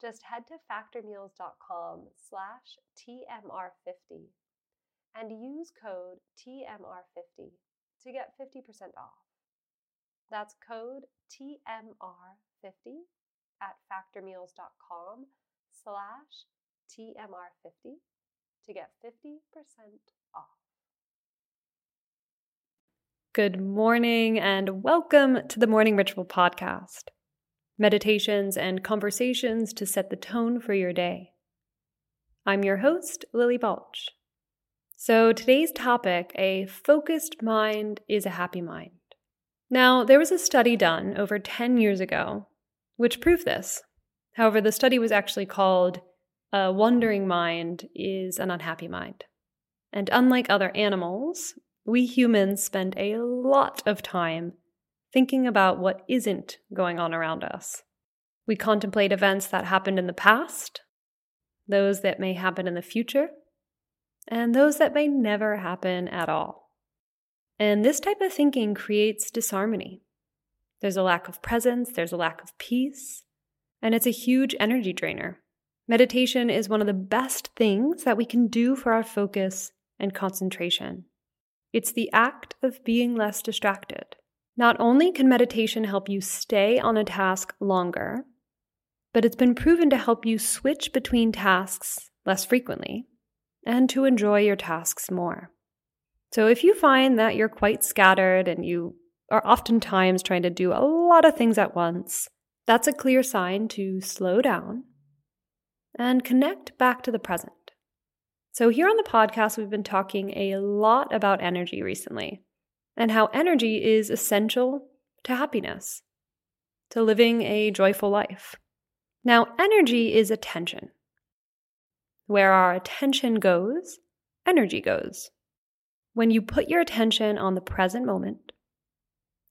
Just head to factormeals.com slash TMR50 and use code TMR50 to get 50% off. That's code TMR50 at factormeals.com slash TMR50 to get 50% off. Good morning and welcome to the Morning Ritual Podcast meditations, and conversations to set the tone for your day. I'm your host, Lilly Balch. So, today's topic a focused mind is a happy mind. Now, there was a study done over 10 years ago which proved this. However, the study was actually called A Wandering Mind is an Unhappy Mind. And unlike other animals, we humans spend a lot of time thinking about what isn't going on around us. We contemplate events that happened in the past, those that may happen in the future, and those that may never happen at all. And this type of thinking creates disharmony. There's a lack of presence, there's a lack of peace, and it's a huge energy drainer. Meditation is one of the best things that we can do for our focus and concentration. It's the act of being less distracted. Not only can meditation help you stay on a task longer, but it's been proven to help you switch between tasks less frequently and to enjoy your tasks more. So if you find that you're quite scattered and you are oftentimes trying to do a lot of things at once, that's a clear sign to slow down and connect back to the present. So, here on the podcast, we've been talking a lot about energy recently and how energy is essential to happiness, to living a joyful life. Now, energy is attention. Where our attention goes, energy goes. When you put your attention on the present moment,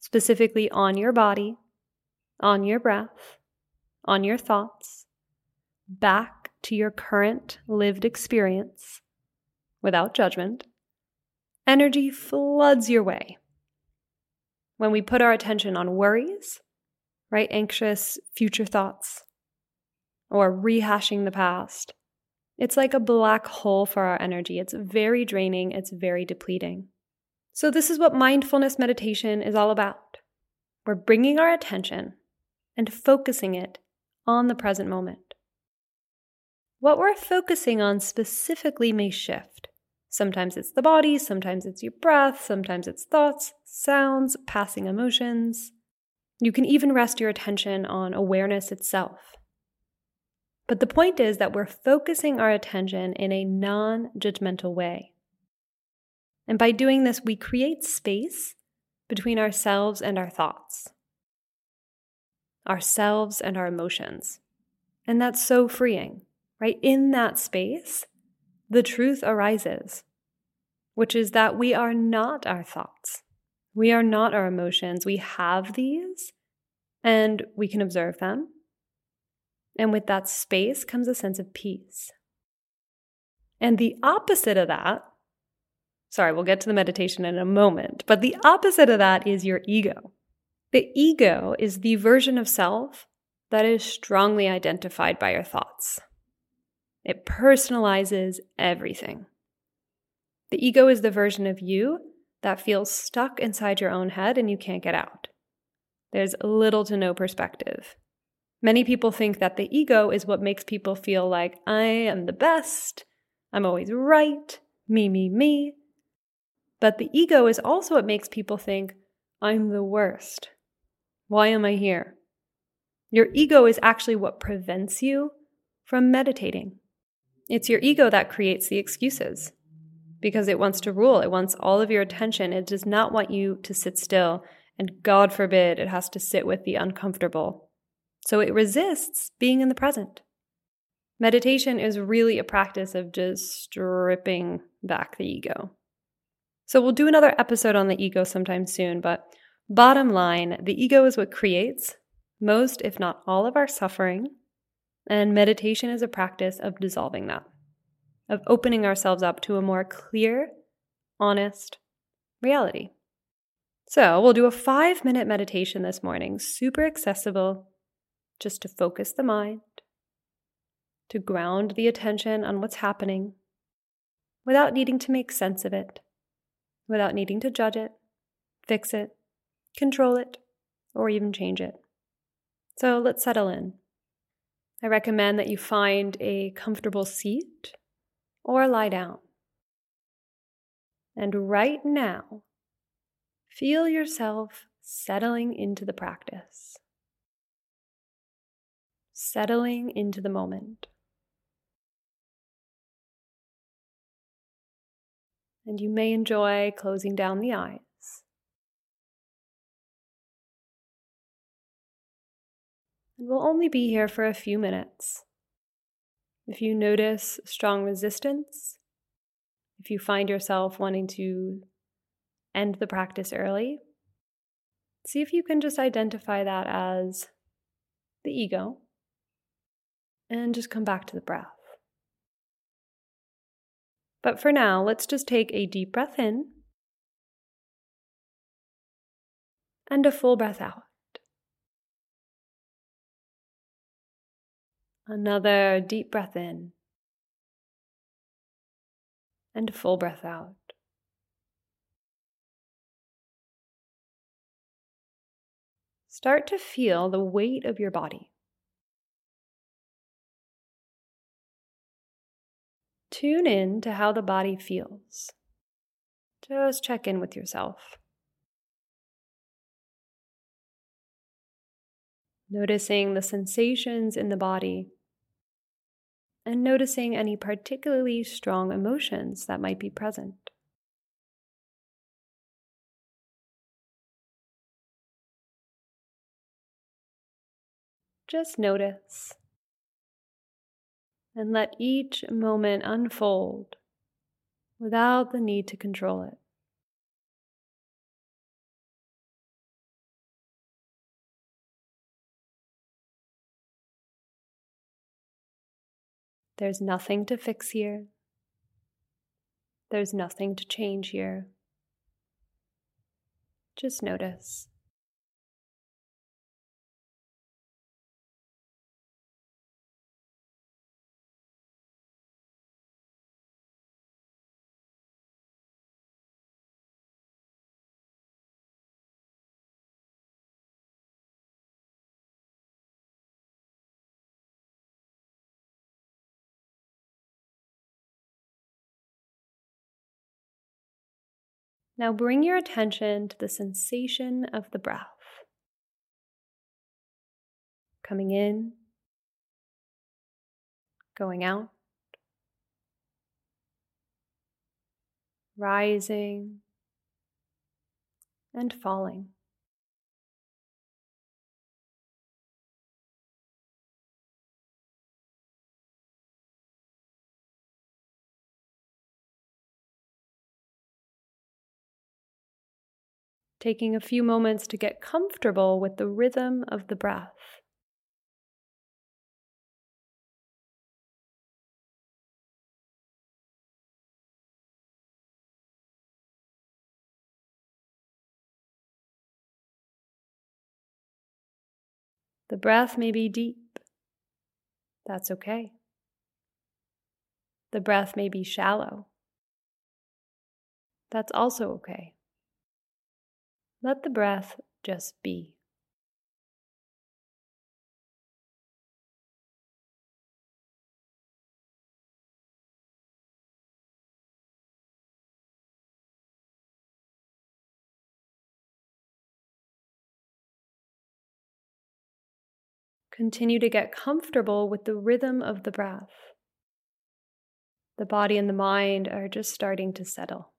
specifically on your body, on your breath, on your thoughts, back to your current lived experience without judgment, energy floods your way. When we put our attention on worries, right, anxious future thoughts, or rehashing the past, it's like a black hole for our energy. It's very draining, it's very depleting. So, this is what mindfulness meditation is all about. We're bringing our attention and focusing it on the present moment. What we're focusing on specifically may shift. Sometimes it's the body, sometimes it's your breath, sometimes it's thoughts, sounds, passing emotions. You can even rest your attention on awareness itself. But the point is that we're focusing our attention in a non judgmental way. And by doing this, we create space between ourselves and our thoughts, ourselves and our emotions. And that's so freeing, right? In that space, the truth arises, which is that we are not our thoughts. We are not our emotions. We have these and we can observe them. And with that space comes a sense of peace. And the opposite of that, sorry, we'll get to the meditation in a moment, but the opposite of that is your ego. The ego is the version of self that is strongly identified by your thoughts. It personalizes everything. The ego is the version of you that feels stuck inside your own head and you can't get out. There's little to no perspective. Many people think that the ego is what makes people feel like I am the best, I'm always right, me, me, me. But the ego is also what makes people think I'm the worst. Why am I here? Your ego is actually what prevents you from meditating. It's your ego that creates the excuses because it wants to rule. It wants all of your attention. It does not want you to sit still. And God forbid it has to sit with the uncomfortable. So it resists being in the present. Meditation is really a practice of just stripping back the ego. So we'll do another episode on the ego sometime soon, but bottom line, the ego is what creates most, if not all, of our suffering. And meditation is a practice of dissolving that, of opening ourselves up to a more clear, honest reality. So, we'll do a five minute meditation this morning, super accessible, just to focus the mind, to ground the attention on what's happening without needing to make sense of it, without needing to judge it, fix it, control it, or even change it. So let's settle in. I recommend that you find a comfortable seat or lie down. And right now, feel yourself settling into the practice, settling into the moment. And you may enjoy closing down the eyes. and we'll only be here for a few minutes. If you notice strong resistance, if you find yourself wanting to end the practice early, see if you can just identify that as the ego and just come back to the breath. But for now, let's just take a deep breath in and a full breath out. Another deep breath in and full breath out. Start to feel the weight of your body. Tune in to how the body feels. Just check in with yourself. Noticing the sensations in the body, and noticing any particularly strong emotions that might be present. Just notice and let each moment unfold without the need to control it. There's nothing to fix here. There's nothing to change here. Just notice. Now bring your attention to the sensation of the breath. Coming in, going out, rising, and falling. taking a few moments to get comfortable with the rhythm of the breath. The breath may be deep. That's okay. The breath may be shallow. That's also okay. Let the breath just be. Continue to get comfortable with the rhythm of the breath. The body and the mind are just starting to settle.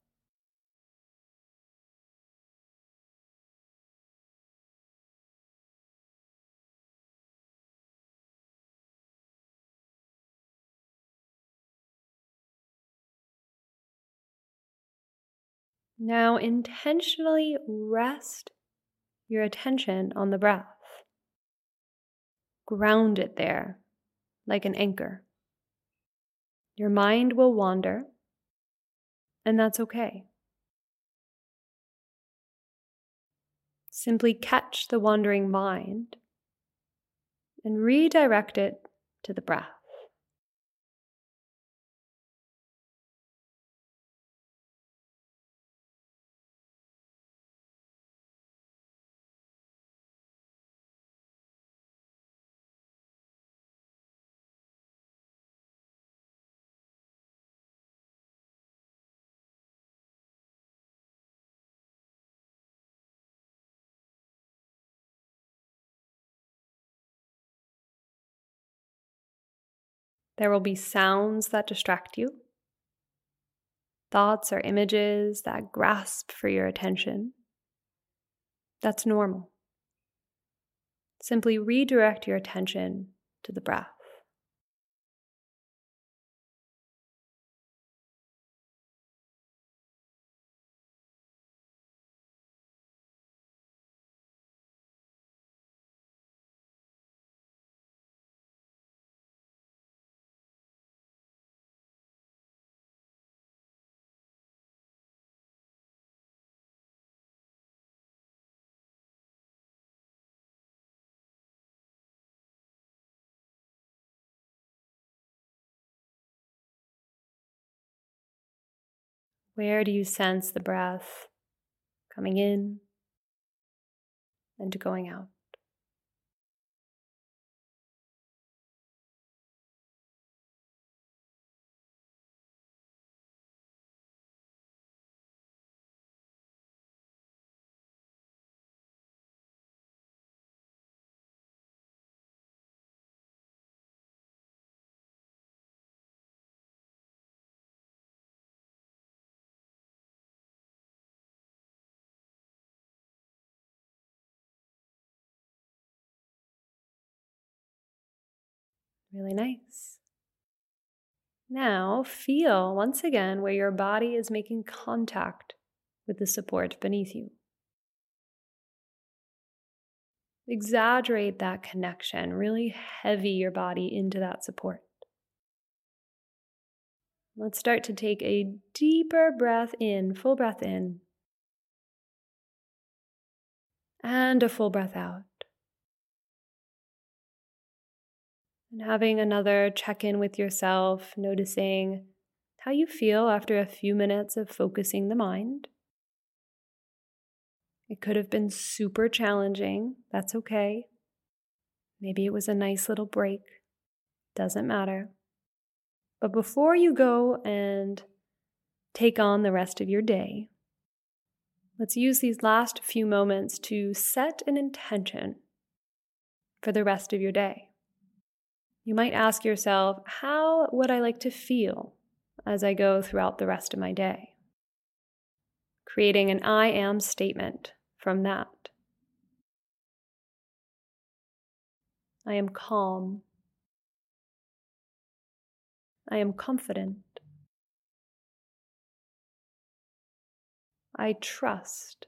Now intentionally rest your attention on the breath. Ground it there like an anchor. Your mind will wander, and that's okay. Simply catch the wandering mind and redirect it to the breath. There will be sounds that distract you, thoughts or images that grasp for your attention. That's normal. Simply redirect your attention to the breath. Where do you sense the breath coming in and going out? Really nice. Now feel once again where your body is making contact with the support beneath you. Exaggerate that connection, really heavy your body into that support. Let's start to take a deeper breath in, full breath in, and a full breath out. And having another check in with yourself, noticing how you feel after a few minutes of focusing the mind. It could have been super challenging. That's okay. Maybe it was a nice little break. Doesn't matter. But before you go and take on the rest of your day, let's use these last few moments to set an intention for the rest of your day. You might ask yourself, how would I like to feel as I go throughout the rest of my day? Creating an I am statement from that. I am calm. I am confident. I trust.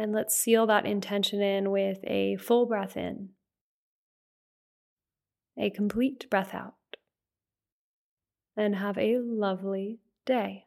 And let's seal that intention in with a full breath in, a complete breath out, and have a lovely day.